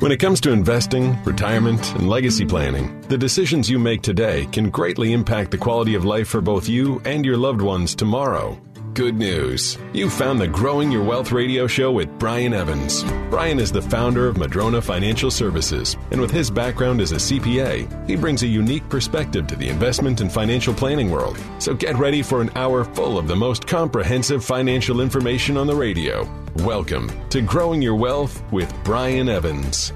When it comes to investing, retirement, and legacy planning, the decisions you make today can greatly impact the quality of life for both you and your loved ones tomorrow. Good news. You found the Growing Your Wealth radio show with Brian Evans. Brian is the founder of Madrona Financial Services, and with his background as a CPA, he brings a unique perspective to the investment and financial planning world. So get ready for an hour full of the most comprehensive financial information on the radio. Welcome to Growing Your Wealth with Brian Evans.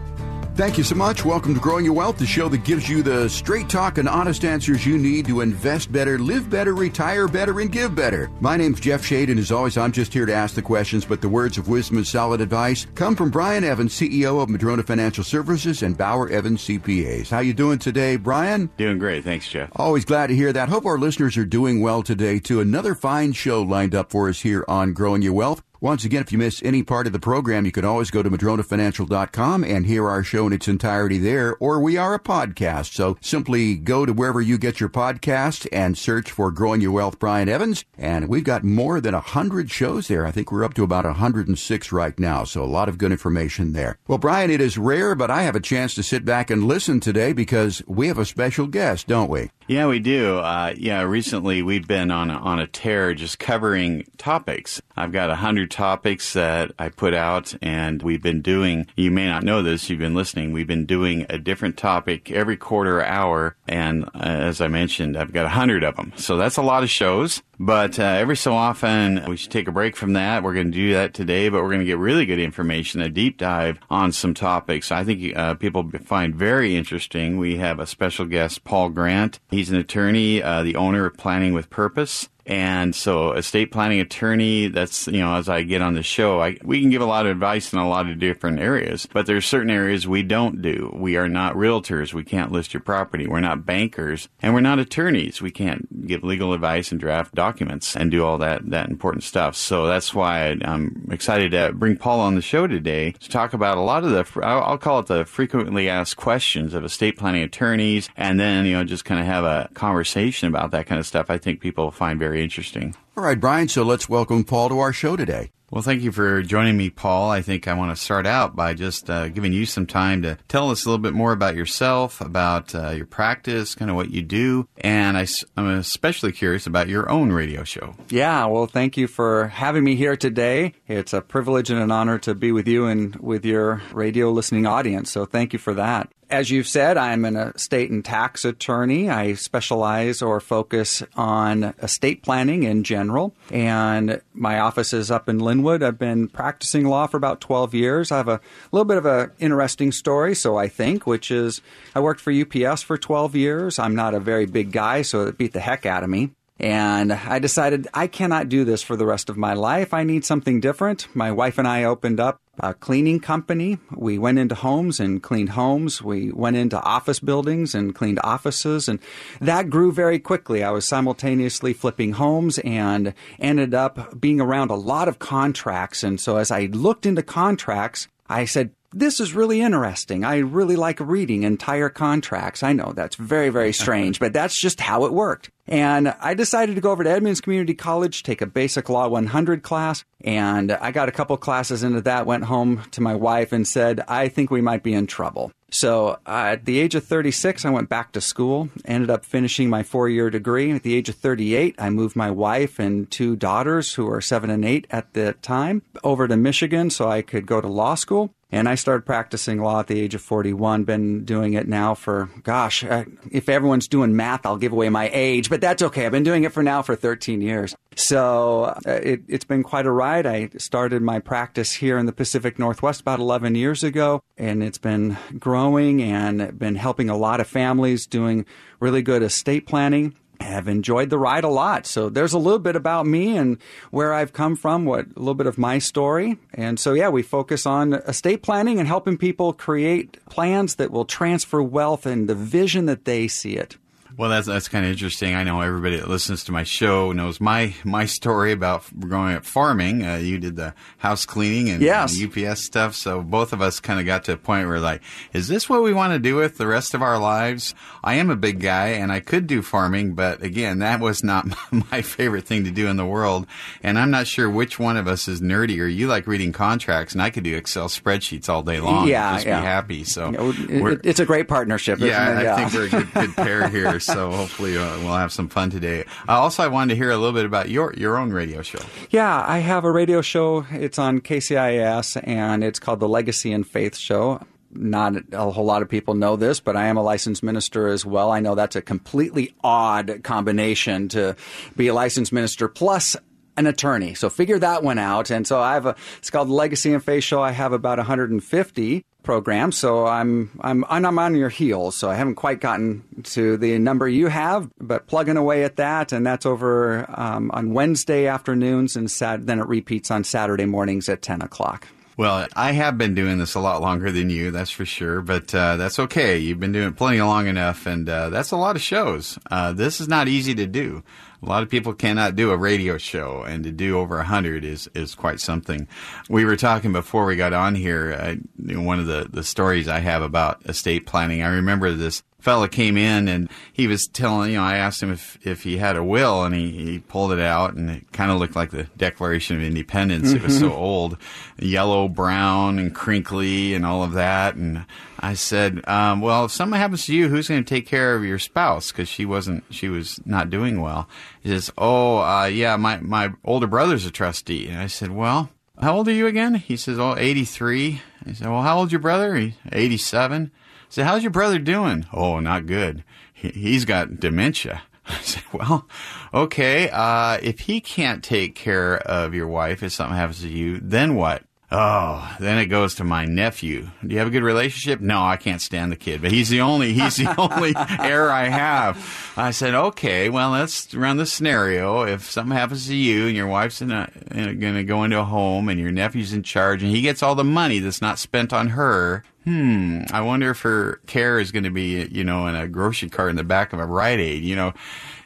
Thank you so much. Welcome to Growing Your Wealth, the show that gives you the straight talk and honest answers you need to invest better, live better, retire better, and give better. My name's Jeff Shade, and as always, I'm just here to ask the questions, but the words of wisdom and solid advice come from Brian Evans, CEO of Madrona Financial Services and Bauer Evans CPAs. How you doing today, Brian? Doing great. Thanks, Jeff. Always glad to hear that. Hope our listeners are doing well today, too. Another fine show lined up for us here on Growing Your Wealth. Once again, if you miss any part of the program, you can always go to madronafinancial.com and hear our show in its entirety there, or we are a podcast. So simply go to wherever you get your podcast and search for Growing Your Wealth Brian Evans. And we've got more than 100 shows there. I think we're up to about 106 right now. So a lot of good information there. Well, Brian, it is rare, but I have a chance to sit back and listen today because we have a special guest, don't we? Yeah, we do. Uh, yeah, recently we've been on a, on a tear just covering topics. I've got a hundred topics that I put out, and we've been doing. You may not know this. You've been listening. We've been doing a different topic every quarter hour, and uh, as I mentioned, I've got a hundred of them. So that's a lot of shows. But uh, every so often, we should take a break from that. We're going to do that today, but we're going to get really good information, a deep dive on some topics I think uh, people find very interesting. We have a special guest, Paul Grant. He's an attorney, uh, the owner of Planning with Purpose. And so, estate planning attorney, that's, you know, as I get on the show, I, we can give a lot of advice in a lot of different areas, but there's certain areas we don't do. We are not realtors. We can't list your property. We're not bankers and we're not attorneys. We can't give legal advice and draft documents and do all that, that important stuff. So that's why I'm excited to bring Paul on the show today to talk about a lot of the, I'll call it the frequently asked questions of estate planning attorneys and then, you know, just kind of have a conversation about that kind of stuff. I think people find very interesting. All right, Brian, so let's welcome Paul to our show today. Well, thank you for joining me, Paul. I think I want to start out by just uh, giving you some time to tell us a little bit more about yourself, about uh, your practice, kind of what you do, and I, am especially curious about your own radio show. Yeah, well, thank you for having me here today. It's a privilege and an honor to be with you and with your radio listening audience, so thank you for that. As you've said, I'm an estate and tax attorney. I specialize or focus on estate planning in general. And my office is up in Lynnwood. I've been practicing law for about 12 years. I have a little bit of an interesting story, so I think, which is I worked for UPS for 12 years. I'm not a very big guy, so it beat the heck out of me. And I decided I cannot do this for the rest of my life. I need something different. My wife and I opened up a cleaning company. We went into homes and cleaned homes. We went into office buildings and cleaned offices. And that grew very quickly. I was simultaneously flipping homes and ended up being around a lot of contracts. And so as I looked into contracts, I said, this is really interesting. I really like reading entire contracts. I know that's very, very strange, but that's just how it worked. And I decided to go over to Edmonds Community College, take a basic law 100 class. And I got a couple classes into that, went home to my wife and said, I think we might be in trouble. So uh, at the age of 36, I went back to school, ended up finishing my four year degree. At the age of 38, I moved my wife and two daughters, who were seven and eight at the time, over to Michigan so I could go to law school. And I started practicing law at the age of 41. Been doing it now for, gosh, uh, if everyone's doing math, I'll give away my age, but that's okay. I've been doing it for now for 13 years. So uh, it, it's been quite a ride. I started my practice here in the Pacific Northwest about 11 years ago, and it's been growing and been helping a lot of families doing really good estate planning I have enjoyed the ride a lot. So there's a little bit about me and where I've come from, what a little bit of my story. And so yeah, we focus on estate planning and helping people create plans that will transfer wealth and the vision that they see it. Well, that's that's kind of interesting. I know everybody that listens to my show knows my my story about growing up farming. Uh, you did the house cleaning and, Yes. and UPS stuff, so both of us kind of got to a point where like, is this what we want to do with the rest of our lives? I am a big guy and I could do farming, but again, that was not my favorite thing to do in the world. And I'm not sure which one of us is nerdier. You like reading contracts, and I could do Excel spreadsheets all day long. Yeah, just yeah. be happy. So it- it- it's a great partnership. isn't yeah, it? I think we're a good, good pair here. So hopefully uh, we'll have some fun today. Uh, also, I wanted to hear a little bit about your your own radio show. Yeah, I have a radio show. It's on KCIS, and it's called the Legacy and Faith Show. Not a whole lot of people know this, but I am a licensed minister as well. I know that's a completely odd combination to be a licensed minister plus an attorney. So figure that one out. And so I have a, it's called Legacy and Faith Show. I have about 150 programs. So I'm, I'm, I'm on your heels. So I haven't quite gotten to the number you have, but plugging away at that. And that's over um, on Wednesday afternoons and Sat- then it repeats on Saturday mornings at 10 o'clock. Well, I have been doing this a lot longer than you, that's for sure. But uh, that's okay. You've been doing plenty long enough, and uh, that's a lot of shows. Uh, this is not easy to do. A lot of people cannot do a radio show, and to do over a hundred is is quite something. We were talking before we got on here. Uh, you know, one of the the stories I have about estate planning. I remember this fella came in and he was telling, you know, I asked him if, if he had a will and he, he pulled it out and it kind of looked like the Declaration of Independence. It was so old, yellow, brown and crinkly and all of that. And I said, um, well, if something happens to you, who's going to take care of your spouse? Cause she wasn't, she was not doing well. He says, oh, uh, yeah, my, my older brother's a trustee. And I said, well, how old are you again? He says, oh, 83. I said, well, how old's your brother? He's 87. Said, how's your brother doing? Oh, not good. He, he's got dementia. I said, well, okay. Uh, if he can't take care of your wife, if something happens to you, then what? Oh, then it goes to my nephew. Do you have a good relationship? No, I can't stand the kid, but he's the only, he's the only heir I have. I said, okay, well, let's run the scenario. If something happens to you and your wife's in a, in a, gonna go into a home and your nephew's in charge and he gets all the money that's not spent on her, hmm, I wonder if her care is going to be, you know, in a grocery cart in the back of a Rite Aid, you know.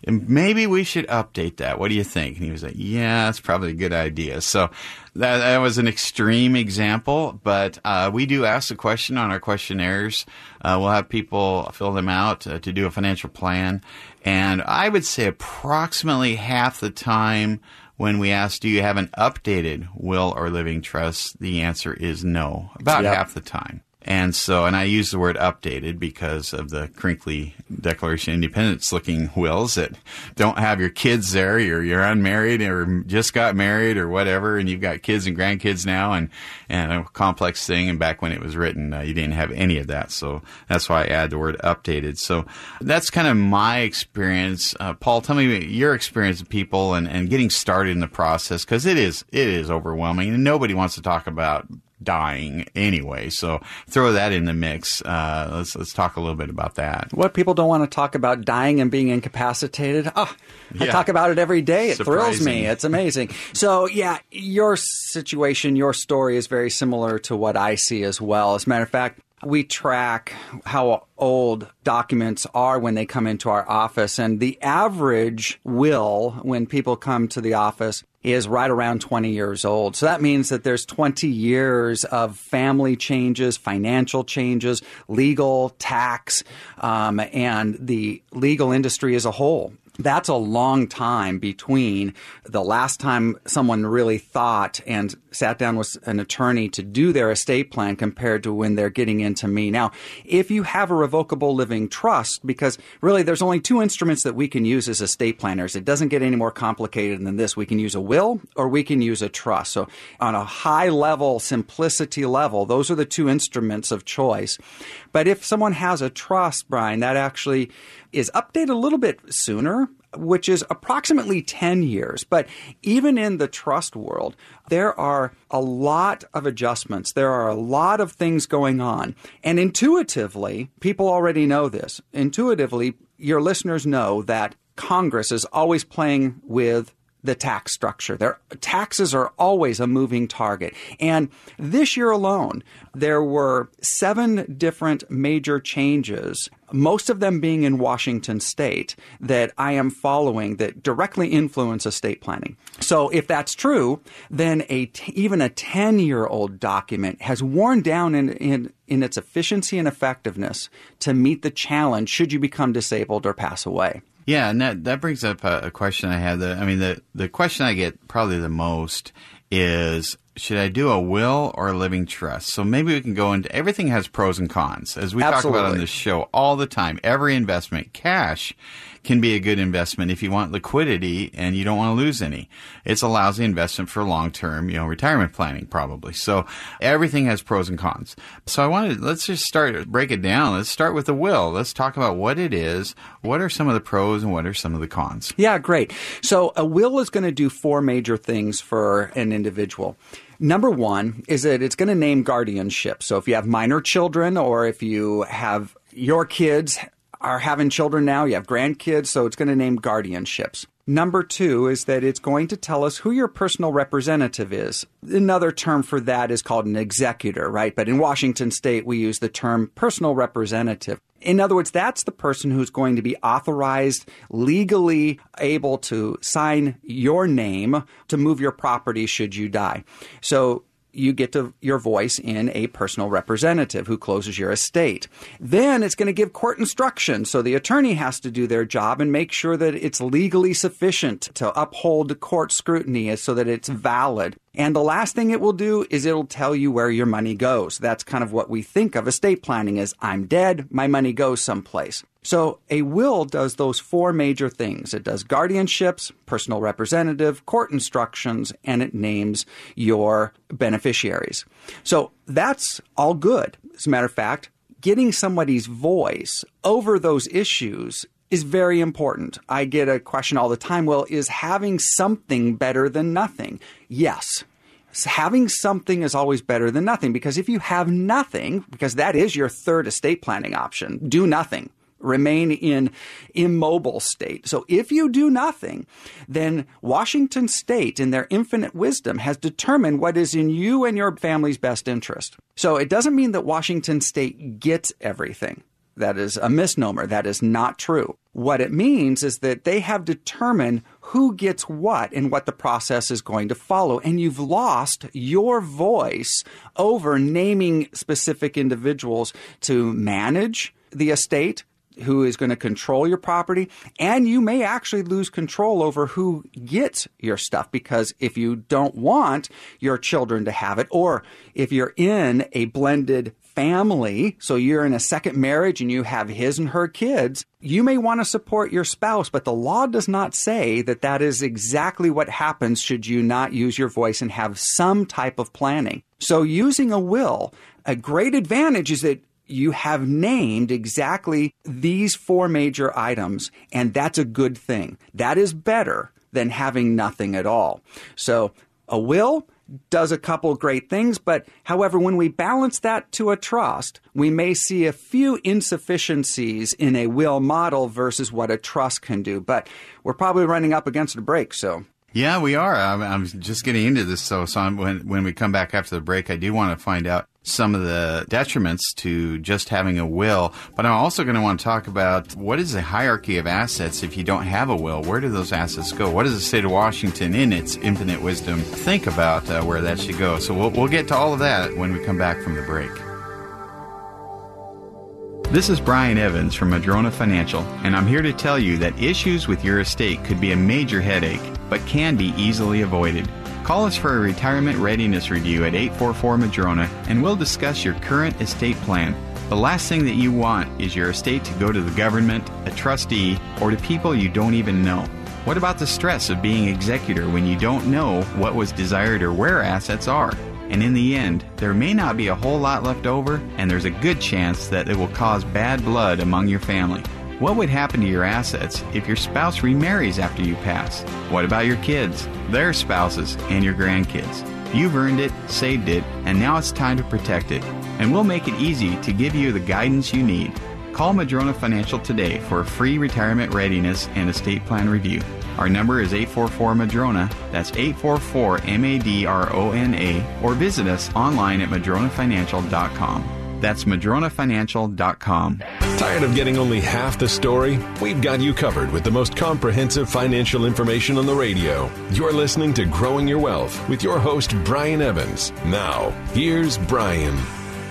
And maybe we should update that. What do you think? And he was like, yeah, that's probably a good idea. So that, that was an extreme example, but uh, we do ask the question on our questionnaires. Uh, we'll have people fill them out uh, to do a financial plan. And I would say approximately half the time when we ask, do you have an updated will or living trust? The answer is no, about Yep. half the time. And so, and I use the word updated because of the crinkly Declaration of Independence looking wills that don't have your kids there. You're, you're unmarried or just got married or whatever, and you've got kids and grandkids now and, and a complex thing. And back when it was written, uh, you didn't have any of that. So that's why I add the word updated. So that's kind of my experience. Uh, Paul, tell me your experience with people and, and getting started in the process because it is, it is overwhelming and nobody wants to talk about dying anyway. So throw that in the mix. Uh, let's let's talk a little bit about that. What people don't want to talk about dying and being incapacitated. Oh, I Yeah. talk about it every day. It thrills me. It's amazing. So, yeah, your situation, your story is very similar to what I see as well. As a matter of fact, we track how old documents are when they come into our office. And the average will, when people come to the office, is right around 20 years old. So that means that there's 20 years of family changes, financial changes, legal, tax, um, and the legal industry as a whole. That's a long time between the last time someone really thought and sat down with an attorney to do their estate plan compared to when they're getting into me. Now, if you have a revocable living trust, because really there's only two instruments that we can use as estate planners, it doesn't get any more complicated than this. We can use a will or we can use a trust. So on a high level, simplicity level, those are the two instruments of choice. But if someone has a trust, Brian, that actually is updated a little bit sooner, which is approximately 10 years. But even in the trust world, there are a lot of adjustments. There are a lot of things going on. And intuitively, people already know this. Intuitively, your listeners know that Congress is always playing with the tax structure. Their taxes are always a moving target. And this year alone, there were seven different major changes, most of them being in Washington state, that I am following that directly influence estate planning. So if that's true, then a t- even a 10 year old document has worn down in, in, in its efficiency and effectiveness to meet the challenge should you become disabled or pass away. Yeah, and that, that brings up a, a question I had. The, I mean, the, the question I get probably the most is should I do a will or a living trust? So maybe we can go into everything has pros and cons. As we Absolutely. talk about on this show all the time, every investment, cash can be a good investment if you want liquidity and you don't want to lose any. It's a lousy investment for long term, you know, retirement planning probably. So everything has pros and cons. So I wanted, let's just start, break it down. Let's start with the will. Let's talk about what it is. What are some of the pros and what are some of the cons? Yeah, great. So a will is going to do four major things for an individual. Number one is that it's going to name guardianship. So if you have minor children or if you have your kids are having children now, you have grandkids, so it's going to name guardianships. Number two is that it's going to tell us who your personal representative is. Another term for that is called an executor, right? But in Washington state, we use the term personal representative. In other words, that's the person who's going to be authorized, legally able to sign your name to move your property should you die. So you get to your voice in a personal representative who closes your estate. Then it's going to give court instructions. So the attorney has to do their job and make sure that it's legally sufficient to uphold court scrutiny so that it's valid. And the last thing it will do is it'll tell you where your money goes. That's kind of what we think of estate planning as I'm dead, my money goes someplace. So a will does those four major things. It does guardianships, personal representative, court instructions, and it names your beneficiaries. So that's all good. As a matter of fact, getting somebody's voice over those issues is very important. I get a question all the time well, is having something better than nothing? Yes. Having something is always better than nothing because if you have nothing, because that is your third estate planning option, do nothing remain in immobile state. So if you do nothing, then Washington state in their infinite wisdom has determined what is in you and your family's best interest. So it doesn't mean that Washington state gets everything. That is a misnomer. That is not true. What it means is that they have determined who gets what and what the process is going to follow. And you've lost your voice over naming specific individuals to manage the estate, who is going to control your property, and you may actually lose control over who gets your stuff because if you don't want your children to have it, or if you're in a blended family, so you're in a second marriage and you have his and her kids, you may want to support your spouse, but the law does not say that that is exactly what happens should you not use your voice and have some type of planning. So using a will, a great advantage is that you have named exactly these four major items, and that's a good thing. That is better than having nothing at all. So, a will does a couple great things, but however, when we balance that to a trust, we may see a few insufficiencies in a will model versus what a trust can do. But we're probably running up against a break, so yeah, we are. I'm, I'm just getting into this. So, so I'm, when when we come back after the break, I do want to find out some of the detriments to just having a will. But I'm also going to want to talk about what is the hierarchy of assets if you don't have a will. Where do those assets go? What does the state of Washington, in its infinite wisdom, think about uh, where that should go? So we'll we'll get to all of that when we come back from the break. This is Brian Evans from Madrona Financial, and I'm here to tell you that issues with your estate could be a major headache, but can be easily avoided. Call us for a retirement readiness review at 844 Madrona, and we'll discuss your current estate plan. The last thing that you want is your estate to go to the government, a trustee, or to people you don't even know. What about the stress of being executor when you don't know what was desired or where assets are? And in the end, there may not be a whole lot left over, and there's a good chance that it will cause bad blood among your family. What would happen to your assets if your spouse remarries after you pass? What about your kids, their spouses, and your grandkids? You've earned it, saved it, and now it's time to protect it. And we'll make it easy to give you the guidance you need. Call Madrona Financial today for a free retirement readiness and estate plan review. Our number is 844 Madrona. That's 844 M A D R O N A. Or visit us online at madronafinancial.com. That's madronafinancial.com. Tired of getting only half the story? We've got you covered with the most comprehensive financial information on the radio. You're listening to Growing Your Wealth with your host, Brian Evans. Now, here's Brian.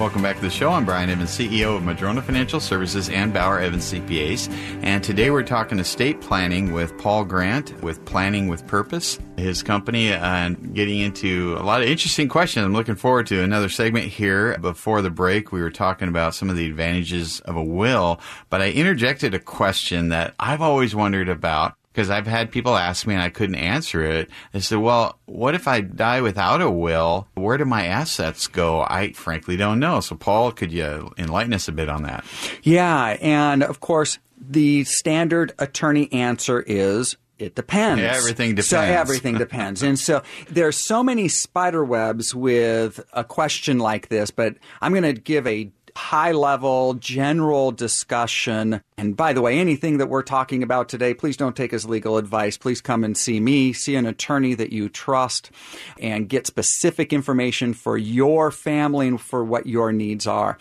Welcome back to the show. I'm Brian Evans, CEO of Madrona Financial Services and Bauer Evans CPAs. And today we're talking estate planning with Paul Grant with Planning with Purpose, his company, uh, and getting into a lot of interesting questions. I'm looking forward to another segment here. Before the break, we were talking about some of the advantages of a will, but I interjected a question that I've always wondered about because I've had people ask me and I couldn't answer it. They said, well, what if I die without a will? Where do my assets go? I frankly don't know. So, Paul, could you enlighten us a bit on that? Yeah. And of course, the standard attorney answer is it depends. Everything depends. So everything depends. And so there's so many spider webs with a question like this, but I'm going to give a high level, general discussion. And by the way, anything that we're talking about today, please don't take as legal advice. Please come and see me, see an attorney that you trust, and get specific information for your family and for what your needs are.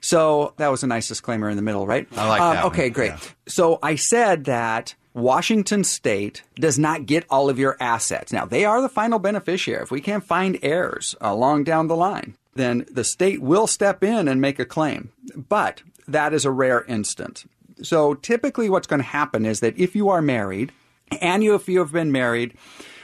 So that was a nice disclaimer in the middle, right? I like that. Uh, okay, one. great. Yeah. So I said that Washington State does not get all of your assets. Now, they are the final beneficiary. If we can't find heirs along down the line, then the state will step in and make a claim. But that is a rare instance. So typically, what's going to happen is that if you are married, and if you have been married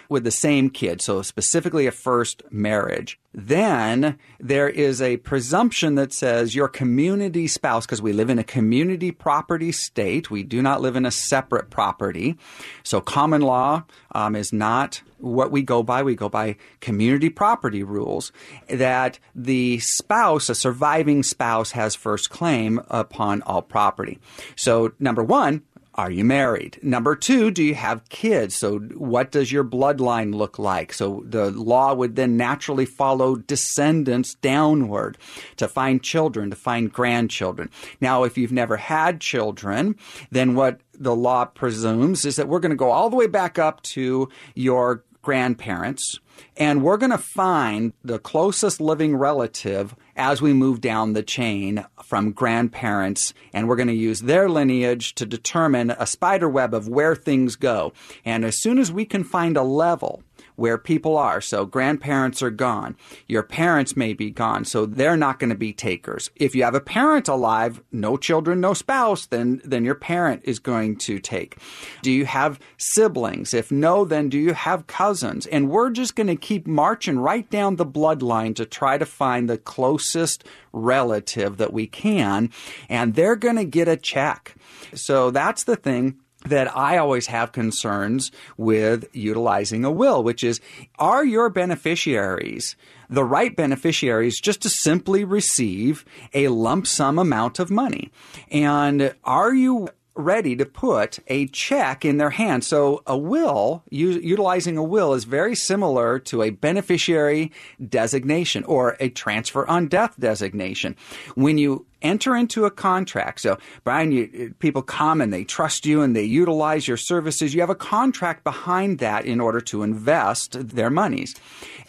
with the same kid, so specifically a first marriage, then there is a presumption that says your community spouse, because we live in a community property state, we do not live in a separate property. So common law um, is not what we go by. We go by community property rules that the spouse, a surviving spouse, has first claim upon all property. So, number one, are you married? Number two, do you have kids? So, what does your bloodline look like? So, the law would then naturally follow descendants downward to find children, to find grandchildren. Now, if you've never had children, then what the law presumes is that we're going to go all the way back up to your grandparents, and we're going to find the closest living relative as we move down the chain from grandparents, and we're going to use their lineage to determine a spider web of where things go. And as soon as we can find a level where people are. So grandparents are gone. Your parents may be gone, so they're not going to be takers. If you have a parent alive, no children, no spouse, then then your parent is going to take. Do you have siblings? If no, then do you have cousins? And we're just going to keep marching right down the bloodline to try to find the closest relative that we can, and they're going to get a check. So that's the thing that I always have concerns with utilizing a will, which is are your beneficiaries the right beneficiaries just to simply receive a lump sum amount of money? And are you ready to put a check in their hand. So a will, u- utilizing a will is very similar to a beneficiary designation or a transfer on death designation. When you enter into a contract. So, Brian, you, uh, people come and they trust you and they utilize your services. You have a contract behind that in order to invest their monies.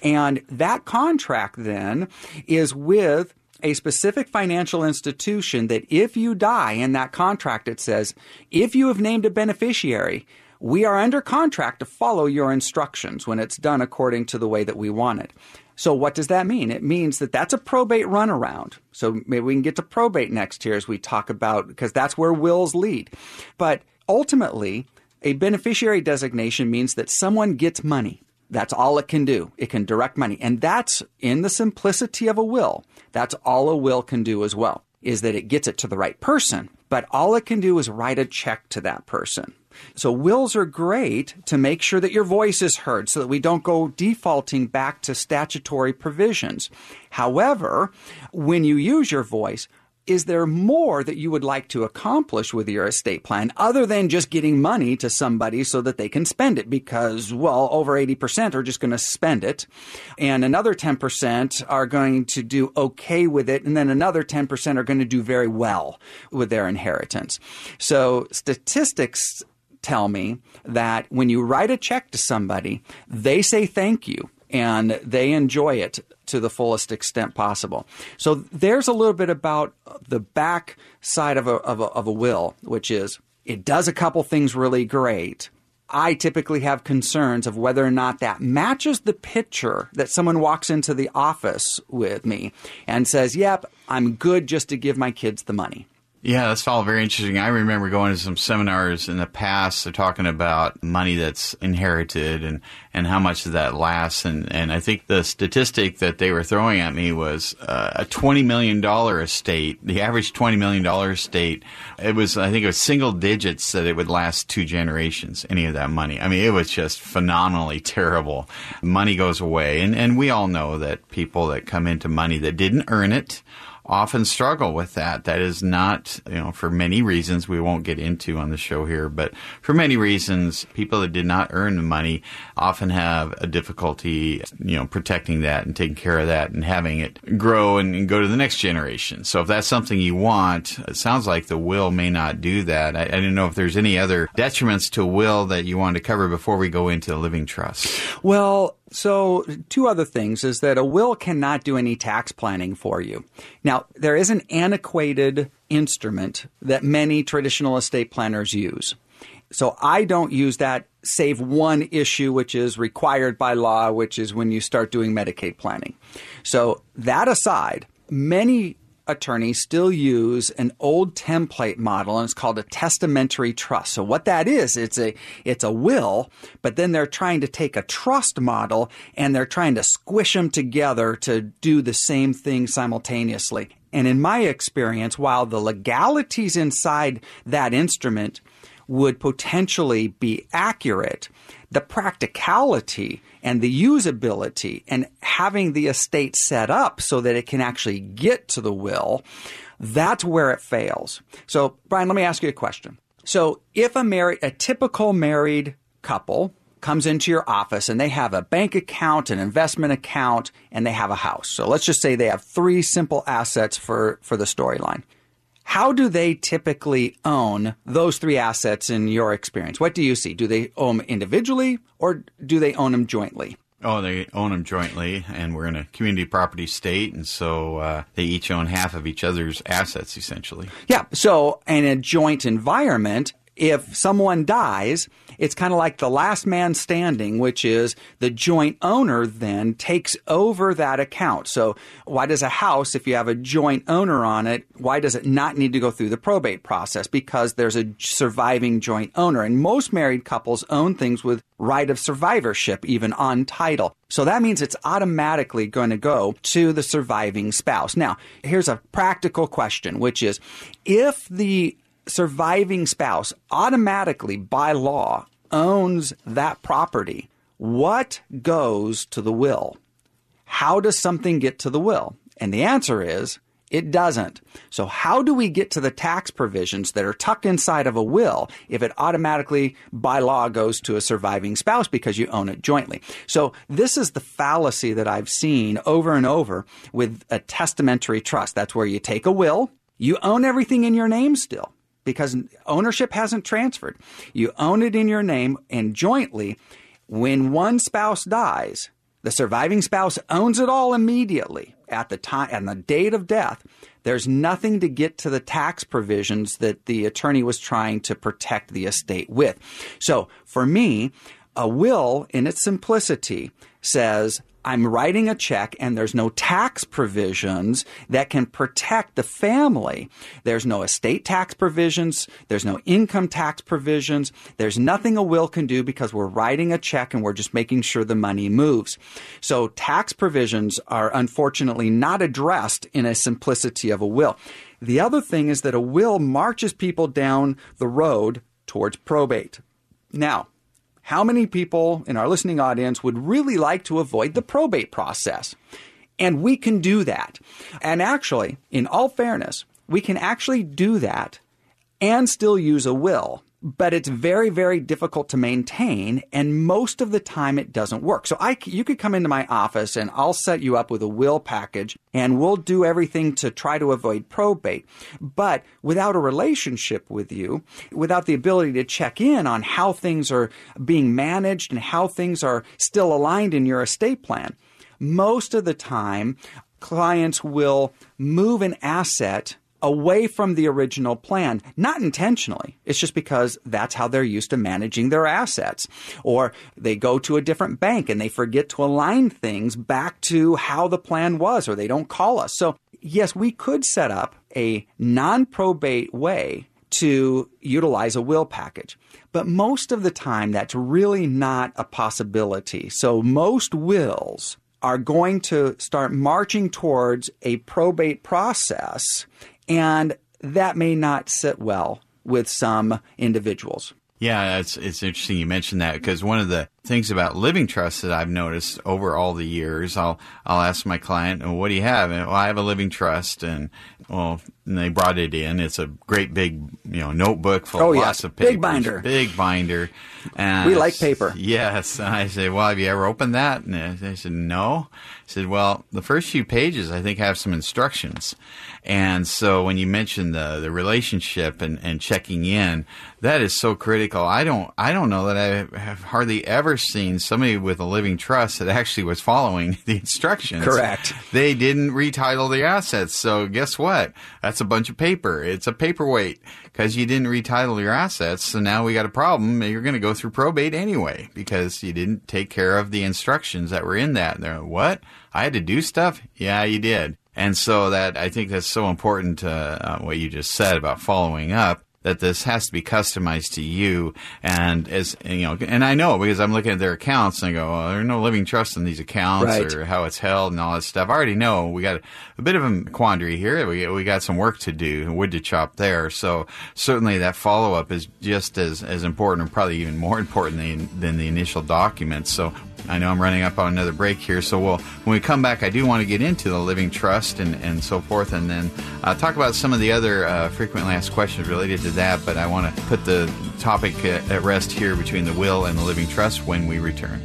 And that contract then is with a specific financial institution that if you die in that contract, it says, if you have named a beneficiary, we are under contract to follow your instructions when it's done according to the way that we want it. So what does that mean? It means that that's a probate runaround. So maybe we can get to probate next year as we talk about, because that's where wills lead. But ultimately, a beneficiary designation means that someone gets money. That's all it can do. It can direct money. And that's in the simplicity of a will. That's all a will can do as well, is that it gets it to the right person. But all it can do is write a check to that person. So wills are great to make sure that your voice is heard so that we don't go defaulting back to statutory provisions. However, when you use your voice, is there more that you would like to accomplish with your estate plan other than just getting money to somebody so that they can spend it? Because, well, over 80% are just going to spend it, and another 10% are going to do okay with it, and then another 10% are going to do very well with their inheritance. So statistics tell me that when you write a check to somebody, they say thank you and they enjoy it to the fullest extent possible. So there's a little bit about the back side of a, of a, of a will, which is it does a couple things really great. I typically have concerns of whether or not that matches the picture that someone walks into the office with me and says, Yep, I'm good just to give my kids the money. Yeah, that's all very interesting. I remember going to some seminars in the past. They're talking about money that's inherited and, and how much of that lasts. And, and I think the statistic that they were throwing at me was uh, a $20 million estate, the average $20 million estate. It was, I think it was single digits that it would last two generations, any of that money. I mean, it was just phenomenally terrible. Money goes away. And, and we all know that people that come into money that didn't earn it, often struggle with that. That is not, you know, for many reasons we won't get into on the show here, but for many reasons, people that did not earn the money often have a difficulty, you know, protecting that and taking care of that and having it grow and, and go to the next generation. So if that's something you want, it sounds like the will may not do that. I, I don't know if there's any other detriments to will that you want to cover before we go into living trust. Well, so, two other things is that a will cannot do any tax planning for you. Now, there is an antiquated instrument that many traditional estate planners use. So, I don't use that, save one issue, which is required by law, which is when you start doing Medicaid planning. So, that aside, many attorneys still use an old template model and it's called a testamentary trust. So what that is, it's a it's a will, but then they're trying to take a trust model and they're trying to squish them together to do the same thing simultaneously. And in my experience, while the legalities inside that instrument would potentially be accurate, the practicality and the usability and having the estate set up so that it can actually get to the will, that's where it fails. So, Brian, let me ask you a question. So, if a married, a typical married couple comes into your office and they have a bank account, an investment account, and they have a house. So let's just say they have three simple assets for, for the storyline. How do they typically own those three assets in your experience? What do you see? Do they own them individually or do they own them jointly? Oh, they own them jointly, and we're in a community property state, and so uh, they each own half of each other's assets, essentially. Yeah. So, in a joint environment, if someone dies, it's kind of like the last man standing, which is the joint owner then takes over that account. So why does a house, if you have a joint owner on it, why does it not need to go through the probate process? Because there's a surviving joint owner. And most married couples own things with right of survivorship, even on title. So that means it's automatically going to go to the surviving spouse. Now, here's a practical question, which is if the surviving spouse automatically, by law, owns that property, what goes to the will? How does something get to the will? And the answer is it doesn't. So, how do we get to the tax provisions that are tucked inside of a will if it automatically, by law, goes to a surviving spouse because you own it jointly? So, this is the fallacy that I've seen over and over with a testamentary trust. That's where you take a will, you own everything in your name still because ownership hasn't transferred. You own it in your name and jointly. When one spouse dies, the surviving spouse owns it all immediately at the time and the date of death. There's nothing to get to the tax provisions that the attorney was trying to protect the estate with. So for me, a will in its simplicity says I'm writing a check and there's no tax provisions that can protect the family. There's no estate tax provisions. There's no income tax provisions. There's nothing a will can do because we're writing a check and we're just making sure the money moves. So tax provisions are unfortunately not addressed in a simplicity of a will. The other thing is that a will marches people down the road towards probate. Now, how many people in our listening audience would really like to avoid the probate process? And we can do that. And actually, in all fairness, we can actually do that and still use a will but it's very, very difficult to maintain. And most of the time it doesn't work. So I, you could come into my office and I'll set you up with a will package and we'll do everything to try to avoid probate. But without a relationship with you, without the ability to check in on how things are being managed and how things are still aligned in your estate plan, most of the time clients will move an asset away from the original plan, not intentionally. It's just because that's how they're used to managing their assets. Or they go to a different bank and they forget to align things back to how the plan was, or they don't call us. So, yes, we could set up a non probate way to utilize a will package. But most of the time, that's really not a possibility. So, most wills are going to start marching towards a probate process and that may not sit well with some individuals. Yeah, it's it's interesting you mentioned that because one of the things about living trust that I've noticed over all the years, I'll I'll ask my client, well, "What do you have?" And, well, I have a living trust, and well, and they brought it in. It's a great big, you know, notebook full oh, of yeah. lots of papers, big binder, big binder. And we like paper. Yes, and I say, "Well, have you ever opened that?" And they said, "No." I said, "Well, the first few pages, I think, have some instructions." And so when you mentioned the the relationship and, and checking in, that is so critical. I don't I don't know that I have hardly ever seen somebody with a living trust that actually was following the instructions. Correct. They didn't retitle the assets. So guess what? That's a bunch of paper. It's a paperweight because you didn't retitle your assets. So now we got a problem. You're going to go through probate anyway because you didn't take care of the instructions that were in that. And they're like, what? I had to do stuff? Yeah, you did. And so that I think that's so important to uh, what you just said about following up that this has to be customized to you. And as you know and I know because I'm looking at their accounts and I go well, there's no living trust in these accounts right. or how it's held and all that stuff. I already know we got a, bit of a quandary here. We, we got some work to do wood to chop there. So certainly that follow-up is just as, as important and probably even more important than, than the initial documents so I know I'm running up on another break here, so we'll, when we come back, I do want to get into the living trust and, and so forth, and then uh, talk about some of the other uh, frequently asked questions related to that. But I want to put the topic at rest here between the will and the living trust when we return.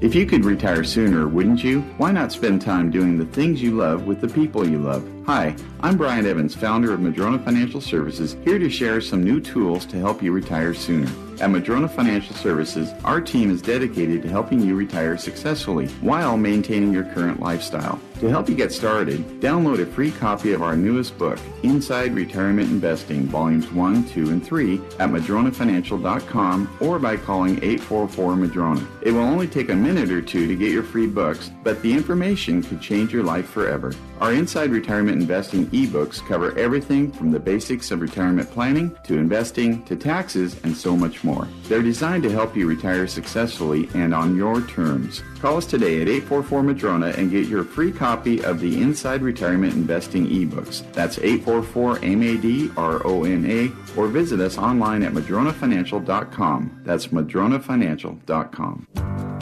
If you could retire sooner, wouldn't you? Why not spend time doing the things you love with the people you love? Hi, I'm Brian Evans, founder of Madrona Financial Services, here to share some new tools to help you retire sooner. At Madrona Financial Services, our team is dedicated to helping you retire successfully while maintaining your current lifestyle. To help you get started, download a free copy of our newest book, Inside Retirement Investing, Volumes 1, 2, and 3 at madronafinancial.com or by calling 844-MADRONA. It will only take a minute or two to get your free books, but the information could change your life forever. Our Inside Retirement Investing ebooks cover everything from the basics of retirement planning to investing to taxes and so much more. They're designed to help you retire successfully and on your terms. Call us today at 844 Madrona and get your free copy of the Inside Retirement Investing ebooks. That's 844 MADRONA or visit us online at madronafinancial.com. That's madronafinancial.com.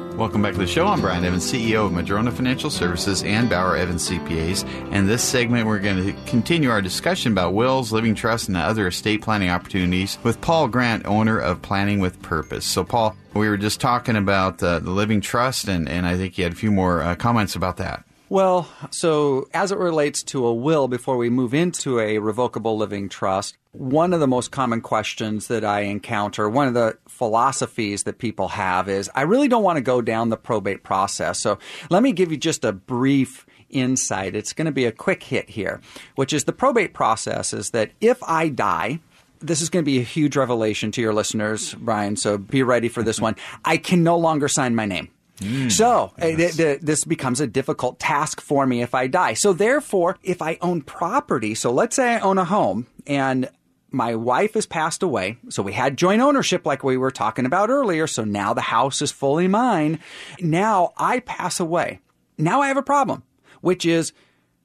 Welcome back to the show. I'm Brian Evans, CEO of Madrona Financial Services and Bauer Evans CPAs. And this segment, we're going to continue our discussion about wills, living trusts, and other estate planning opportunities with Paul Grant, owner of Planning with Purpose. So, Paul, we were just talking about uh, the living trust, and, and I think you had a few more uh, comments about that. Well, so as it relates to a will, before we move into a revocable living trust, one of the most common questions that I encounter, one of the philosophies that people have is I really don't want to go down the probate process. So let me give you just a brief insight. It's going to be a quick hit here, which is the probate process is that if I die, this is going to be a huge revelation to your listeners, Brian, so be ready for this one. I can no longer sign my name. Mm, so yes. th- th- this becomes a difficult task for me if I die. So therefore, if I own property, so let's say I own a home and my wife has passed away. So we had joint ownership like we were talking about earlier. So now the house is fully mine. Now I pass away. Now I have a problem, which is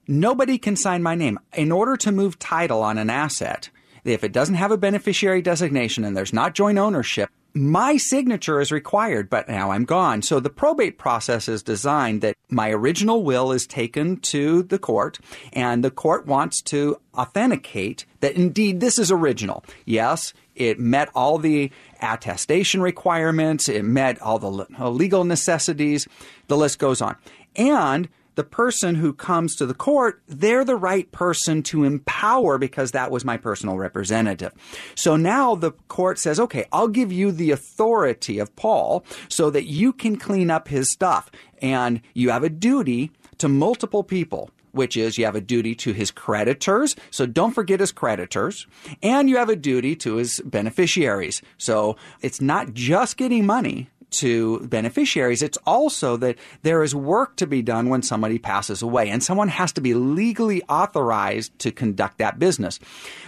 nobody can sign my name. In order to move title on an asset, if it doesn't have a beneficiary designation and there's not joint ownership, my signature is required, but now I'm gone. So the probate process is designed that my original will is taken to the court and the court wants to authenticate that indeed this is original. Yes, it met all the attestation requirements. It met all the legal necessities. The list goes on. And the person who comes to the court, they're the right person to empower because that was my personal representative. So now the court says, okay, I'll give you the authority of Paul so that you can clean up his stuff. And you have a duty to multiple people which is you have a duty to his creditors. So don't forget his creditors. And you have a duty to his beneficiaries. So it's not just getting money to beneficiaries, it's also that there is work to be done when somebody passes away, and someone has to be legally authorized to conduct that business.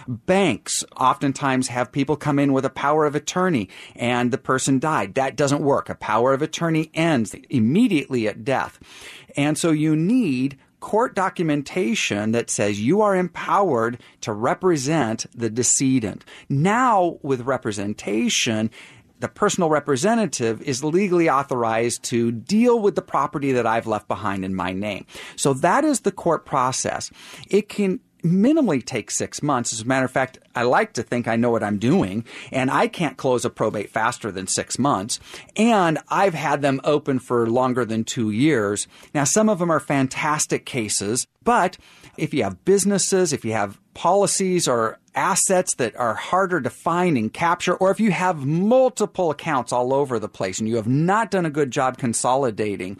Banks oftentimes have people come in with a power of attorney, and the person died. That doesn't work. A power of attorney ends immediately at death. And so you need court documentation that says you are empowered to represent the decedent. Now, with representation, the personal representative is legally authorized to deal with the property that I've left behind in my name. So that is the court process. It can minimally take six months. As a matter of fact, I like to think I know what I'm doing, and I can't close a probate faster than six months. And I've had them open for longer than two years. Now, some of them are fantastic cases, but if you have businesses, if you have policies or assets that are harder to find and capture, or if you have multiple accounts all over the place and you have not done a good job consolidating,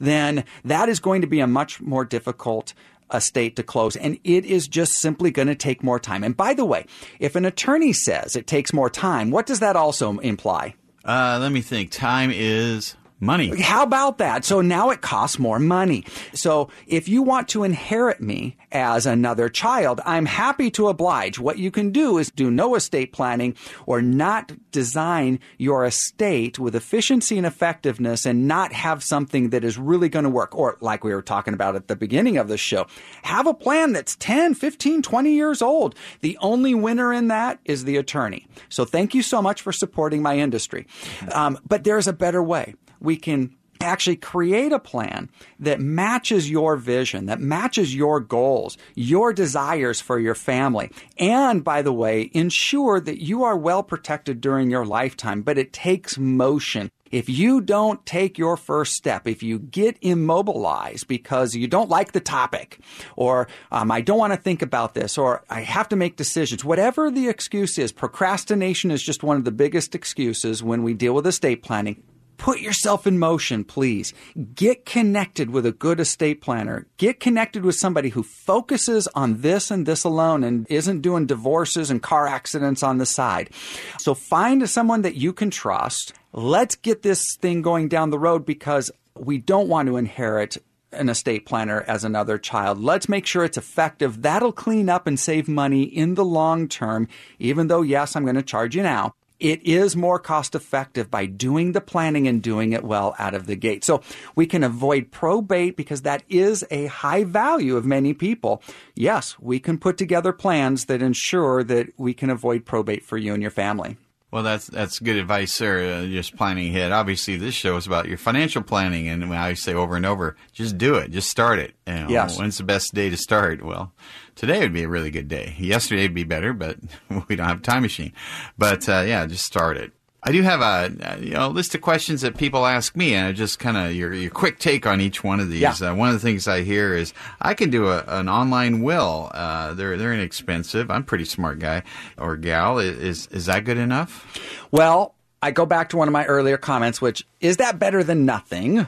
then that is going to be a much more difficult estate to close. And it is just simply going to take more time. And by the way, if an attorney says it takes more time, what does that also imply? Uh, let me think. Time is money. How about that? So now it costs more money. So if you want to inherit me as another child, I'm happy to oblige. What you can do is do no estate planning or not design your estate with efficiency and effectiveness and not have something that is really going to work. Or like we were talking about at the beginning of the show, have a plan that's 10, 15, 20 years old. The only winner in that is the attorney. So thank you so much for supporting my industry. Um, but there's a better way we can actually create a plan that matches your vision, that matches your goals, your desires for your family. And by the way, ensure that you are well protected during your lifetime, but it takes motion. If you don't take your first step, if you get immobilized because you don't like the topic, or um, I don't want to think about this, or I have to make decisions, whatever the excuse is, procrastination is just one of the biggest excuses when we deal with estate planning put yourself in motion, please. Get connected with a good estate planner. Get connected with somebody who focuses on this and this alone and isn't doing divorces and car accidents on the side. So find someone that you can trust. Let's get this thing going down the road because we don't want to inherit an estate planner as another child. Let's make sure it's effective. That'll clean up and save money in the long term, even though, yes, I'm going to charge you now it is more cost effective by doing the planning and doing it well out of the gate. So we can avoid probate because that is a high value of many people. Yes, we can put together plans that ensure that we can avoid probate for you and your family. Well, that's that's good advice, sir. Uh, just planning ahead. Obviously, this show is about your financial planning, and I say over and over, just do it, just start it. You know, yes. When's the best day to start? Well, today would be a really good day. Yesterday would be better, but we don't have a time machine. But uh, yeah, just start it. I do have a you know list of questions that people ask me, and I just kind of your your quick take on each one of these. Yeah. Uh, one of the things I hear is I can do a, an online will. Uh, they're they're inexpensive. I'm a pretty smart guy or gal. Is is that good enough? Well, I go back to one of my earlier comments, which is that better than nothing?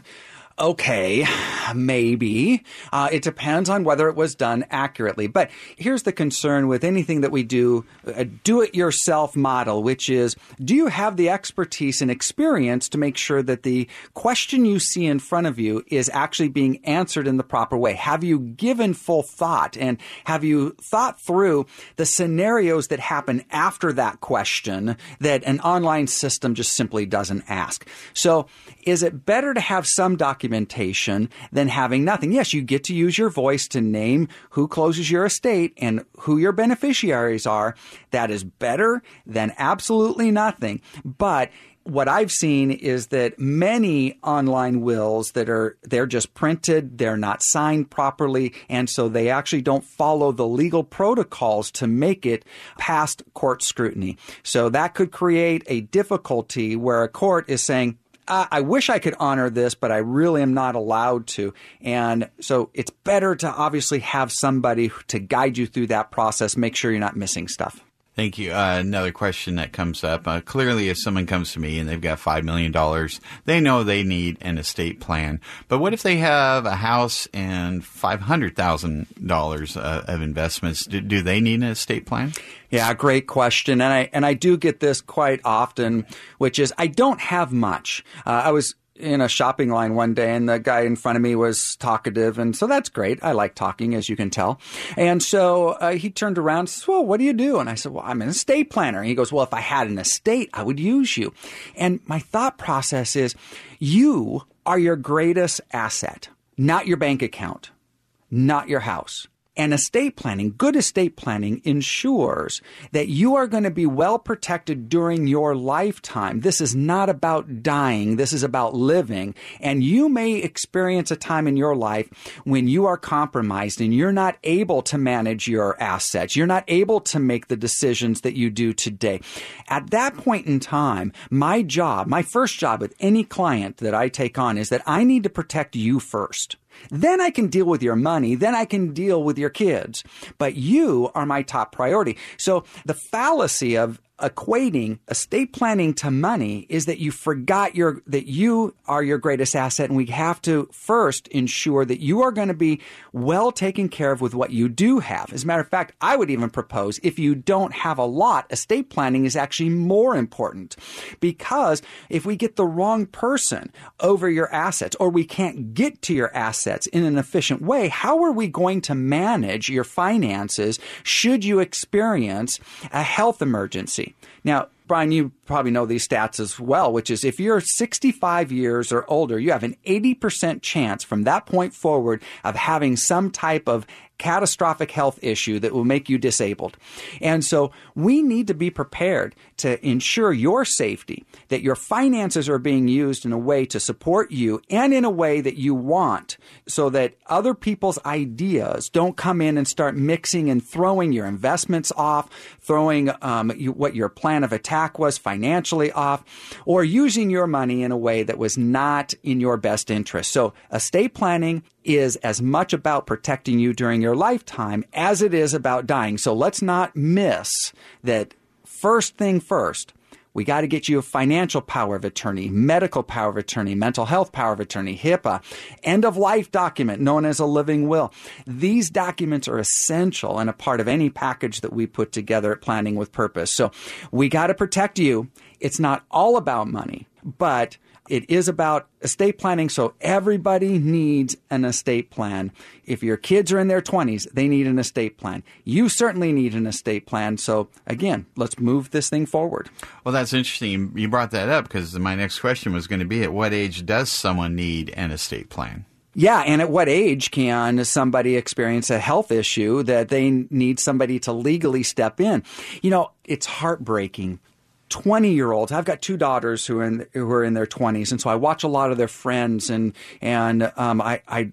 Okay, maybe. Uh, it depends on whether it was done accurately. But here's the concern with anything that we do a do it yourself model, which is do you have the expertise and experience to make sure that the question you see in front of you is actually being answered in the proper way? Have you given full thought and have you thought through the scenarios that happen after that question that an online system just simply doesn't ask? So is it better to have some documentation? Documentation than having nothing. Yes, you get to use your voice to name who closes your estate and who your beneficiaries are. That is better than absolutely nothing. But what I've seen is that many online wills that are they're just printed, they're not signed properly, and so they actually don't follow the legal protocols to make it past court scrutiny. So that could create a difficulty where a court is saying, Uh, I wish I could honor this, but I really am not allowed to. And so it's better to obviously have somebody to guide you through that process, make sure you're not missing stuff. Thank you. Uh, another question that comes up. Uh, clearly, if someone comes to me and they've got $5 million, they know they need an estate plan. But what if they have a house and $500,000 uh, of investments? Do, do they need an estate plan? Yeah, great question. And I, and I do get this quite often, which is I don't have much. Uh, I was in a shopping line one day and the guy in front of me was talkative and so that's great. I like talking as you can tell. And so uh, he turned around and says well what do you do? And i said well i'm an estate planner. And he goes well if i had an estate i would use you. And my thought process is you are your greatest asset not your bank account not your house and estate planning, good estate planning ensures that you are going to be well protected during your lifetime. This is not about dying. This is about living. And you may experience a time in your life when you are compromised and you're not able to manage your assets. You're not able to make the decisions that you do today. At that point in time, my job, my first job with any client that I take on is that I need to protect you first. Then I can deal with your money. Then I can deal with your kids. But you are my top priority. So the fallacy of equating estate planning to money is that you forgot your that you are your greatest asset and we have to first ensure that you are going to be well taken care of with what you do have. As a matter of fact, I would even propose if you don't have a lot, estate planning is actually more important because if we get the wrong person over your assets or we can't get to your assets in an efficient way, how are we going to manage your finances should you experience a health emergency? Now, Brian, you probably know these stats as well, which is if you're 65 years or older, you have an 80% chance from that point forward of having some type of catastrophic health issue that will make you disabled. And so we need to be prepared to ensure your safety, that your finances are being used in a way to support you and in a way that you want so that other people's ideas don't come in and start mixing and throwing your investments off, throwing um, you, what your plan of attack was financially off, or using your money in a way that was not in your best interest. So estate planning is as much about protecting you during your lifetime as it is about dying. So let's not miss that first thing first. We got to get you a financial power of attorney, medical power of attorney, mental health power of attorney, HIPAA, end of life document known as a living will. These documents are essential and a part of any package that we put together at Planning with Purpose. So we got to protect you. It's not all about money, but it is about estate planning, so everybody needs an estate plan. If your kids are in their 20s, they need an estate plan. You certainly need an estate plan. So, again, let's move this thing forward. Well, that's interesting. You brought that up because my next question was going to be at what age does someone need an estate plan? Yeah, and at what age can somebody experience a health issue that they need somebody to legally step in? You know, it's heartbreaking 20 year olds. I've got two daughters who are in, who are in their 20s, and so I watch a lot of their friends, and and um, I, I,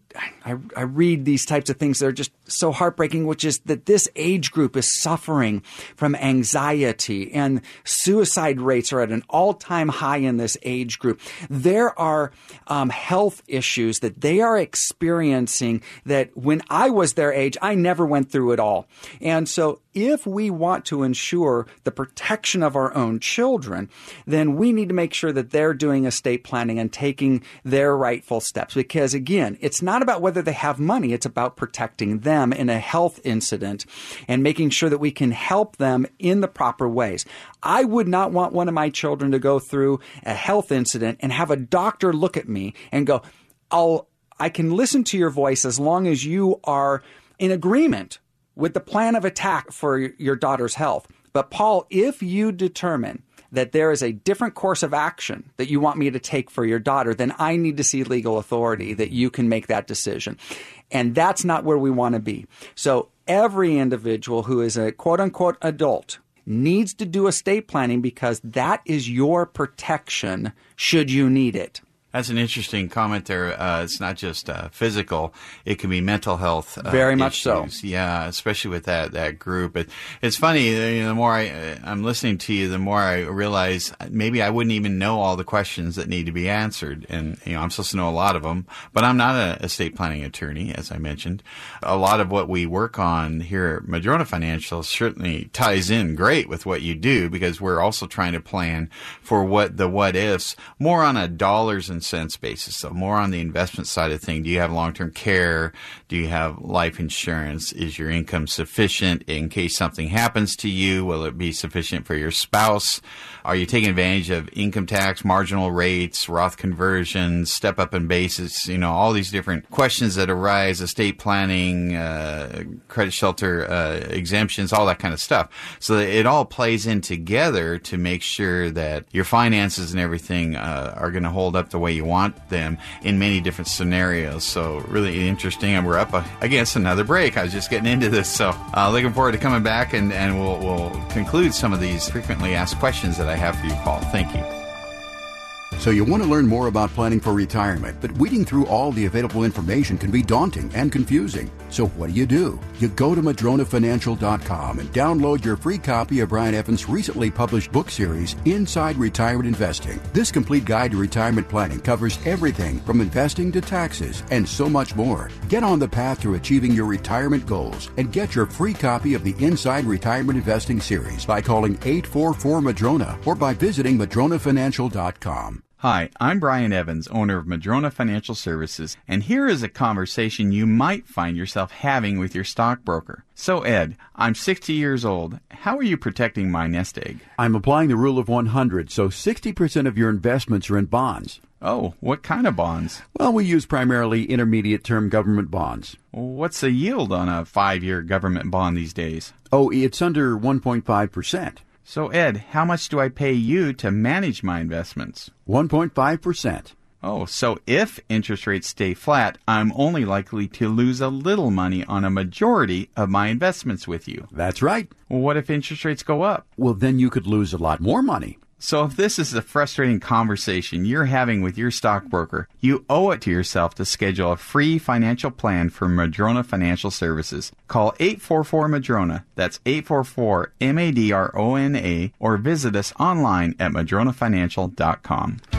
I read these types of things. They're just so heartbreaking, which is that this age group is suffering from anxiety, and suicide rates are at an all time high in this age group. There are um, health issues that they are experiencing that when I was their age, I never went through it all, and so if we want to ensure the protection of our own children, then we need to make sure that they're doing estate planning and taking their rightful steps. Because again, it's not about whether they have money, it's about protecting them in a health incident and making sure that we can help them in the proper ways. I would not want one of my children to go through a health incident and have a doctor look at me and go, I'll, I can listen to your voice as long as you are in agreement with the plan of attack for your daughter's health. But Paul, if you determine that there is a different course of action that you want me to take for your daughter, then I need to see legal authority that you can make that decision. And that's not where we want to be. So every individual who is a quote unquote adult needs to do estate planning because that is your protection should you need it. That's an interesting comment there. Uh, it's not just uh, physical; it can be mental health. Uh, Very much issues. so. Yeah, especially with that that group. It, it's funny. You know, the more I uh, I'm listening to you, the more I realize maybe I wouldn't even know all the questions that need to be answered. And you know, I'm supposed to know a lot of them, but I'm not an estate planning attorney, as I mentioned. A lot of what we work on here at Madrona Financial certainly ties in great with what you do because we're also trying to plan for what the what ifs more on a dollars and cents basis. So more on the investment side of thing. Do you have long term care? Do you have life insurance? Is your income sufficient in case something happens to you? Will it be sufficient for your spouse? Are you taking advantage of income tax, marginal rates, Roth conversions, step up in basis? You know, all these different questions that arise, estate planning, uh, credit shelter uh, exemptions, all that kind of stuff. So it all plays in together to make sure that your finances and everything uh, are going to hold up the way you want them in many different scenarios. So really interesting. And we're up against another break. I was just getting into this. So uh, looking forward to coming back and, and we'll, we'll conclude some of these frequently asked questions that I have for you, Paul. Thank you. So you want to learn more about planning for retirement, but weeding through all the available information can be daunting and confusing. So what do you do? You go to madronafinancial.com and download your free copy of Brian Evans' recently published book series, Inside Retirement Investing. This complete guide to retirement planning covers everything from investing to taxes and so much more. Get on the path to achieving your retirement goals and get your free copy of the Inside Retirement Investing series by calling 844 Madrona or by visiting madronafinancial.com. Hi, I'm Brian Evans, owner of Madrona Financial Services, and here is a conversation you might find yourself having with your stockbroker. So, Ed, I'm 60 years old. How are you protecting my nest egg? I'm applying the rule of 100, so 60% of your investments are in bonds. Oh, what kind of bonds? Well, we use primarily intermediate term government bonds. What's the yield on a five year government bond these days? Oh, it's under 1.5%. So, Ed, how much do I pay you to manage my investments? 1.5%. Oh, so if interest rates stay flat, I'm only likely to lose a little money on a majority of my investments with you. That's right. Well, what if interest rates go up? Well, then you could lose a lot more money. So if this is a frustrating conversation you're having with your stockbroker, you owe it to yourself to schedule a free financial plan for Madrona Financial Services. Call 844 Madrona. That's 844 M A D R O N A or visit us online at madronafinancial.com.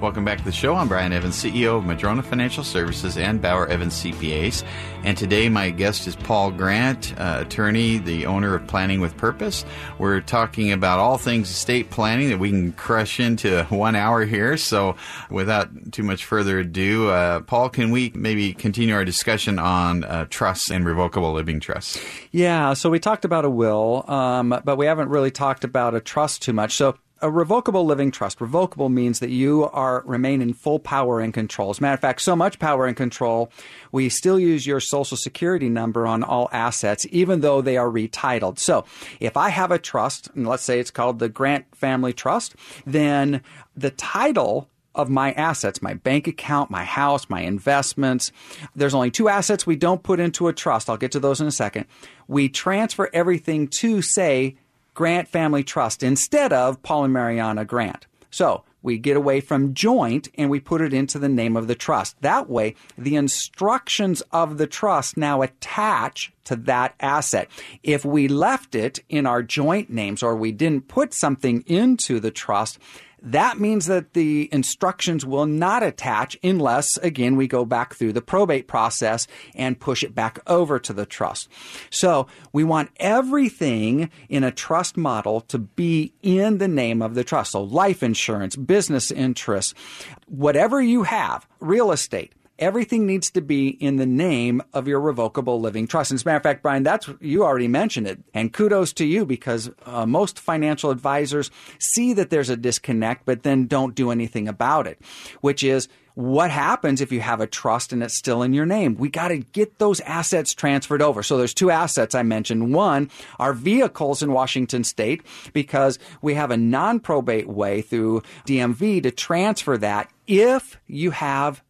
Welcome back to the show. I'm Brian Evans, CEO of Madrona Financial Services and Bauer Evans CPAs. And today my guest is Paul Grant, uh, attorney, the owner of Planning with Purpose. We're talking about all things estate planning that we can crush into one hour here. So without too much further ado, uh, Paul, can we maybe continue our discussion on uh, trusts and revocable living trusts? Yeah, so we talked about a will, um, but we haven't really talked about a trust too much. So a revocable living trust. Revocable means that you are remain in full power and control. As a matter of fact, so much power and control, we still use your social security number on all assets, even though they are retitled. So if I have a trust, and let's say it's called the Grant Family Trust, then the title of my assets, my bank account, my house, my investments. There's only two assets we don't put into a trust. I'll get to those in a second. We transfer everything to, say, Grant Family Trust instead of Paul and Mariana Grant. So we get away from joint and we put it into the name of the trust. That way, the instructions of the trust now attach to that asset. If we left it in our joint names or we didn't put something into the trust, that means that the instructions will not attach unless, again, we go back through the probate process and push it back over to the trust. So we want everything in a trust model to be in the name of the trust. So life insurance, business interests, whatever you have, real estate, everything needs to be in the name of your revocable living trust. And as a matter of fact, Brian, that's you already mentioned it, and kudos to you because uh, most financial advisors see that there's a disconnect, but then don't do anything about it, which is what happens if you have a trust and it's still in your name? We got to get those assets transferred over. So there's two assets I mentioned. One are vehicles in Washington state because we have a non-probate way through DMV to transfer that if you have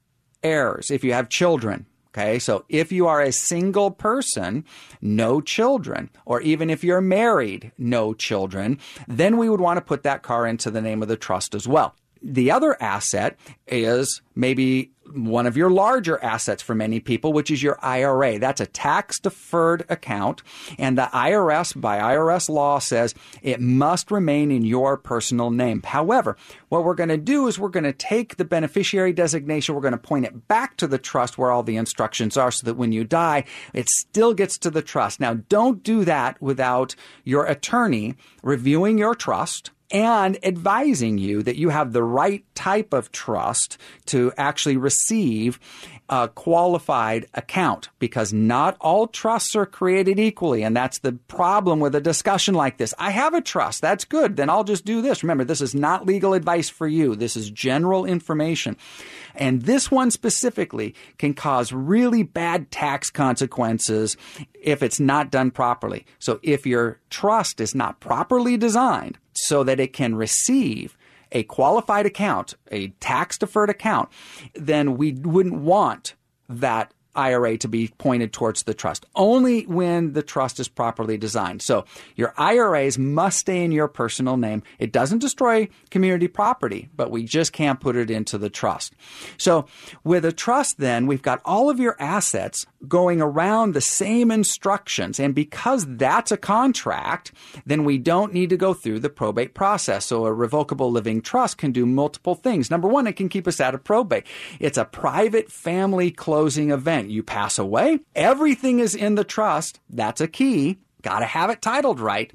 heirs, if you have children. Okay, so if you are a single person, no children, or even if you're married, no children, then we would want to put that car into the name of the trust as well. The other asset is maybe one of your larger assets for many people, which is your IRA. That's a tax deferred account. And the IRS, by IRS law, says it must remain in your personal name. However, what we're going to do is we're going to take the beneficiary designation, we're going to point it back to the trust where all the instructions are so that when you die, it still gets to the trust. Now, don't do that without your attorney reviewing your trust and advising you that you have the right type of trust to actually receive a qualified account because not all trusts are created equally. And that's the problem with a discussion like this. I have a trust. That's good. Then I'll just do this. Remember, this is not legal advice for you. This is general information. And this one specifically can cause really bad tax consequences if it's not done properly. So if your trust is not properly designed so that it can receive a qualified account, a tax deferred account, then we wouldn't want that IRA to be pointed towards the trust. Only when the trust is properly designed. So your IRAs must stay in your personal name. It doesn't destroy community property, but we just can't put it into the trust. So with a trust, then we've got all of your assets going around the same instructions. And because that's a contract, then we don't need to go through the probate process. So a revocable living trust can do multiple things. Number one, it can keep us out of probate. It's a private family closing event. You pass away, everything is in the trust. That's a key got to have it titled right,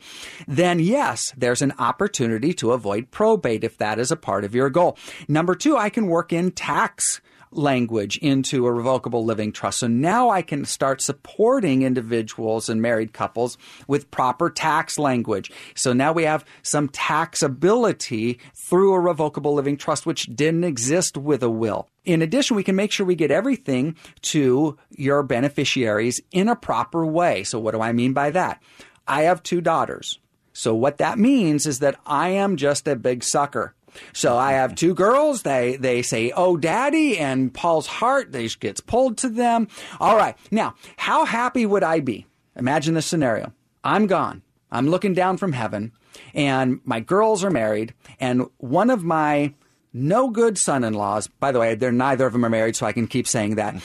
then yes, there's an opportunity to avoid probate if that is a part of your goal. Number two, I can work in tax language into a revocable living trust. So now I can start supporting individuals and married couples with proper tax language. So now we have some taxability through a revocable living trust, which didn't exist with a will. In addition, we can make sure we get everything to your beneficiaries in a proper way. So what do I mean by that? I have two daughters. So what that means is that I am just a big sucker. So I have two girls. They they say, "Oh, daddy," and Paul's heart they gets pulled to them. All right. Now, how happy would I be? Imagine this scenario. I'm gone. I'm looking down from heaven, and my girls are married, and one of my no good son in laws, by the way, they're neither of them are married, so I can keep saying that,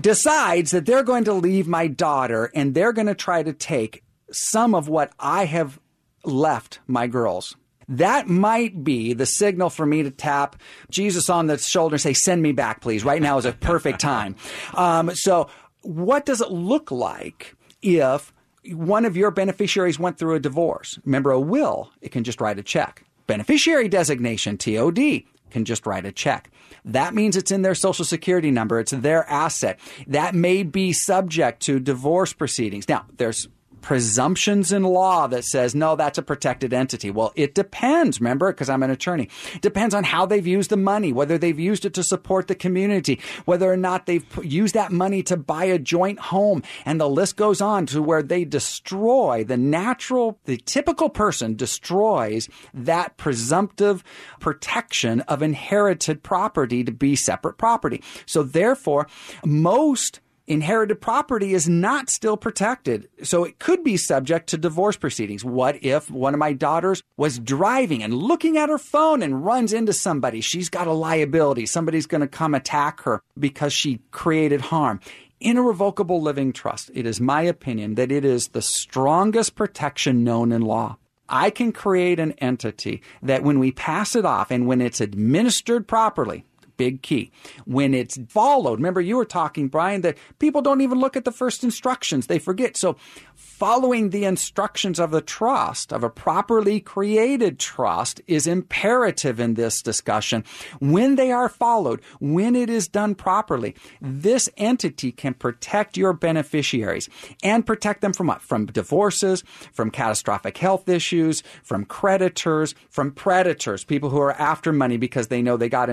decides that they're going to leave my daughter and they're going to try to take some of what I have left my girls. That might be the signal for me to tap Jesus on the shoulder and say, Send me back, please. Right now is a perfect time. Um, so, what does it look like if one of your beneficiaries went through a divorce? Remember, a will, it can just write a check. Beneficiary designation, TOD, can just write a check. That means it's in their social security number. It's their asset. That may be subject to divorce proceedings. Now, there's presumptions in law that says, no, that's a protected entity. Well, it depends, remember, because I'm an attorney. Depends on how they've used the money, whether they've used it to support the community, whether or not they've used that money to buy a joint home. And the list goes on to where they destroy the natural, the typical person destroys that presumptive protection of inherited property to be separate property. So therefore, most inherited property is not still protected. So it could be subject to divorce proceedings. What if one of my daughters was driving and looking at her phone and runs into somebody? She's got a liability. Somebody's going to come attack her because she created harm. In a revocable living trust, it is my opinion that it is the strongest protection known in law. I can create an entity that when we pass it off and when it's administered properly, big key. When it's followed, remember you were talking, Brian, that people don't even look at the first instructions. They forget. So following the instructions of the trust, of a properly created trust, is imperative in this discussion. When they are followed, when it is done properly, this entity can protect your beneficiaries and protect them from what? From divorces, from catastrophic health issues, from creditors, from predators, people who are after money because they know they got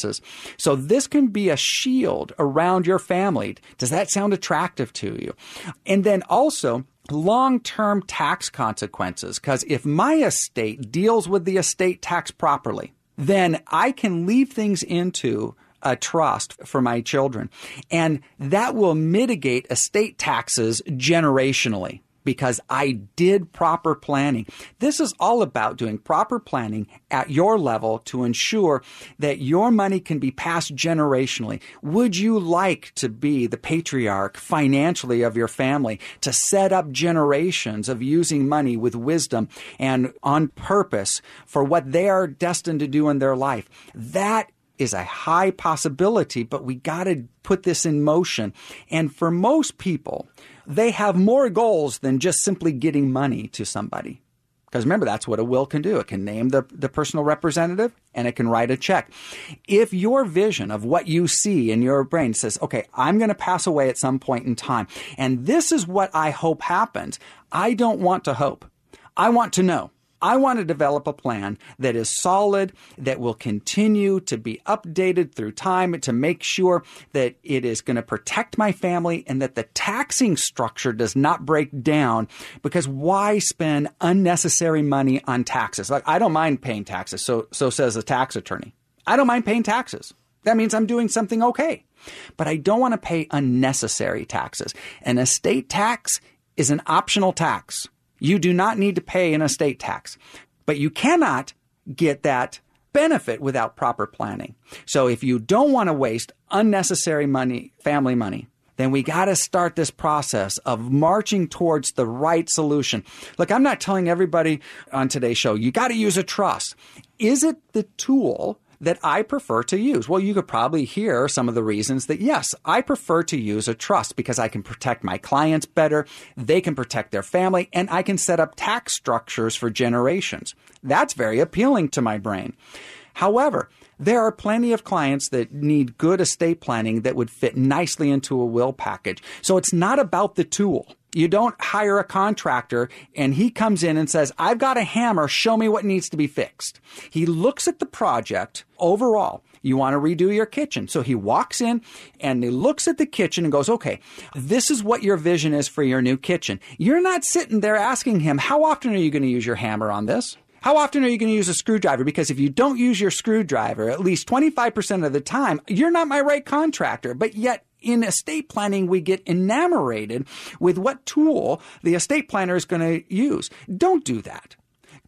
inheritances. So this can be a shield around your family. Does that sound attractive to you? And then also, long term tax consequences. Because if my estate deals with the estate tax properly, then I can leave things into a trust for my children. And that will mitigate estate taxes generationally because I did proper planning. This is all about doing proper planning at your level to ensure that your money can be passed generationally. Would you like to be the patriarch financially of your family to set up generations of using money with wisdom and on purpose for what they are destined to do in their life? That is a high possibility, but we got to put this in motion. And for most people, they have more goals than just simply getting money to somebody. Because remember, that's what a will can do. It can name the, the personal representative and it can write a check. If your vision of what you see in your brain says, okay, I'm going to pass away at some point in time, and this is what I hope happens, I don't want to hope. I want to know. I want to develop a plan that is solid, that will continue to be updated through time to make sure that it is going to protect my family and that the taxing structure does not break down because why spend unnecessary money on taxes? Like, I don't mind paying taxes. So, so says a tax attorney. I don't mind paying taxes. That means I'm doing something okay. But I don't want to pay unnecessary taxes. An estate tax is an optional tax. You do not need to pay an estate tax, but you cannot get that benefit without proper planning. So if you don't want to waste unnecessary money, family money, then we got to start this process of marching towards the right solution. Look, I'm not telling everybody on today's show, you got to use a trust. Is it the tool that I prefer to use? Well, you could probably hear some of the reasons that yes, I prefer to use a trust because I can protect my clients better, they can protect their family, and I can set up tax structures for generations. That's very appealing to my brain. However, there are plenty of clients that need good estate planning that would fit nicely into a will package. So it's not about the tool. You don't hire a contractor and he comes in and says, I've got a hammer, show me what needs to be fixed. He looks at the project overall. You want to redo your kitchen. So he walks in and he looks at the kitchen and goes, okay, this is what your vision is for your new kitchen. You're not sitting there asking him, how often are you going to use your hammer on this? How often are you going to use a screwdriver? Because if you don't use your screwdriver at least 25% of the time, you're not my right contractor. But yet in estate planning, we get enamored with what tool the estate planner is going to use. Don't do that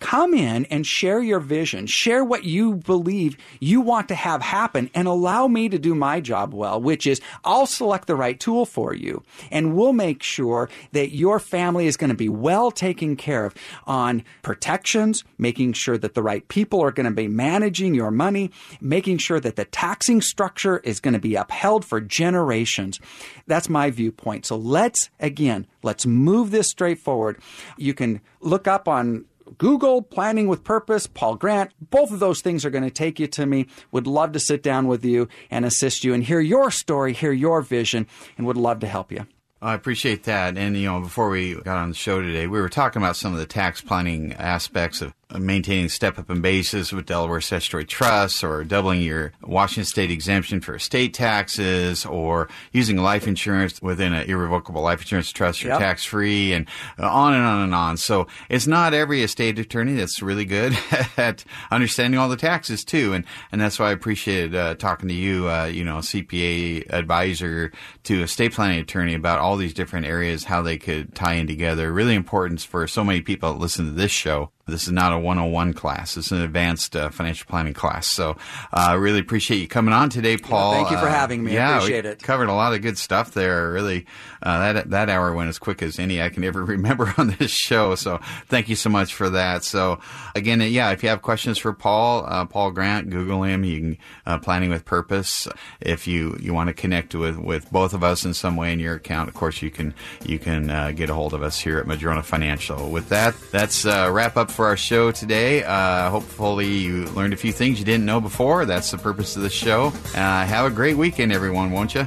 come in and share your vision, share what you believe you want to have happen, and allow me to do my job well, which is I'll select the right tool for you, and we'll make sure that your family is going to be well taken care of on protections, making sure that the right people are going to be managing your money, making sure that the taxing structure is going to be upheld for generations. That's my viewpoint. So let's, again, let's move this straight forward. You can look up on Google, Planning with Purpose, Paul Grant, both of those things are going to take you to me. Would love to sit down with you and assist you and hear your story, hear your vision, and would love to help you. I appreciate that. And, you know, before we got on the show today, we were talking about some of the tax planning aspects of maintaining step up in basis with Delaware statutory trusts or doubling your Washington state exemption for estate taxes or using life insurance within an irrevocable life insurance trust yep. tax free and on and on and on. So it's not every estate attorney that's really good at understanding all the taxes too. And, and that's why I appreciated uh, talking to you, uh, you know, CPA advisor to estate planning attorney about all these different areas, how they could tie in together. Really important for so many people that listen to this show. This is not a 101 class. It's an advanced uh, financial planning class. So I uh, really appreciate you coming on today, Paul. Yeah, thank you for having me. Uh, yeah, I appreciate it. Covered a lot of good stuff there. Really, uh, that that hour went as quick as any I can ever remember on this show. So thank you so much for that. So again, yeah, if you have questions for Paul, uh, Paul Grant, Google him. You can uh, Planning with Purpose. If you, you want to connect with, with both of us in some way in your account, of course you can you can get a hold of us here at Madrona Financial. With that, that's wrap up for our show today. Uh, hopefully you learned a few things you didn't know before. That's the purpose of the show. Uh, have a great weekend, everyone, won't you?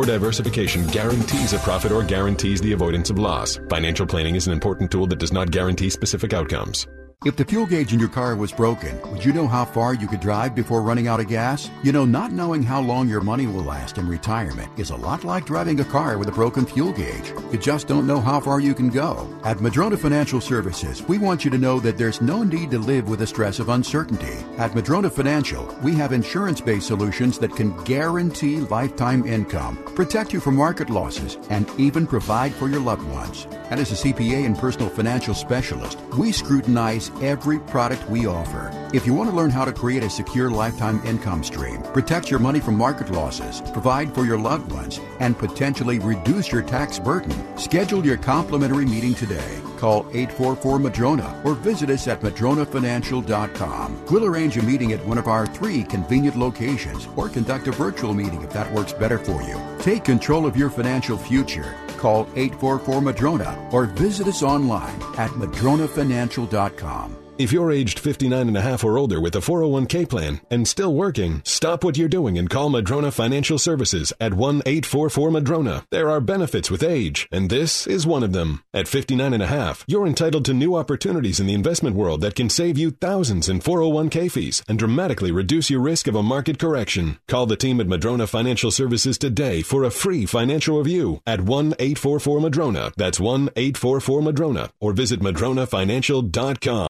or diversification guarantees a profit or guarantees the avoidance of loss. Financial planning is an important tool that does not guarantee specific outcomes. If the fuel gauge in your car was broken, would you know how far you could drive before running out of gas? You know, not knowing how long your money will last in retirement is a lot like driving a car with a broken fuel gauge. You just don't know how far you can go. At Madrona Financial Services, we want you to know that there's no need to live with the stress of uncertainty. At Madrona Financial, we have insurance based solutions that can guarantee lifetime income, protect you from market losses, and even provide for your loved ones. And as a CPA and personal financial specialist, we scrutinize every product we offer. If you want to learn how to create a secure lifetime income stream, protect your money from market losses, provide for your loved ones, and potentially reduce your tax burden, schedule your complimentary meeting today. Call 844 Madrona or visit us at madronafinancial.com. We'll arrange a meeting at one of our three convenient locations or conduct a virtual meeting if that works better for you. Take control of your financial future. Call 844 Madrona or visit us online at madronafinancial.com. If you're aged 59 and a half or older with a 401k plan and still working, stop what you're doing and call Madrona Financial Services at 1-844-MADRONA. There are benefits with age, and this is one of them. At 59 and a half, you're entitled to new opportunities in the investment world that can save you thousands in 401k fees and dramatically reduce your risk of a market correction. Call the team at Madrona Financial Services today for a free financial review at 1-844-MADRONA. That's 1-844-MADRONA or visit madronafinancial.com.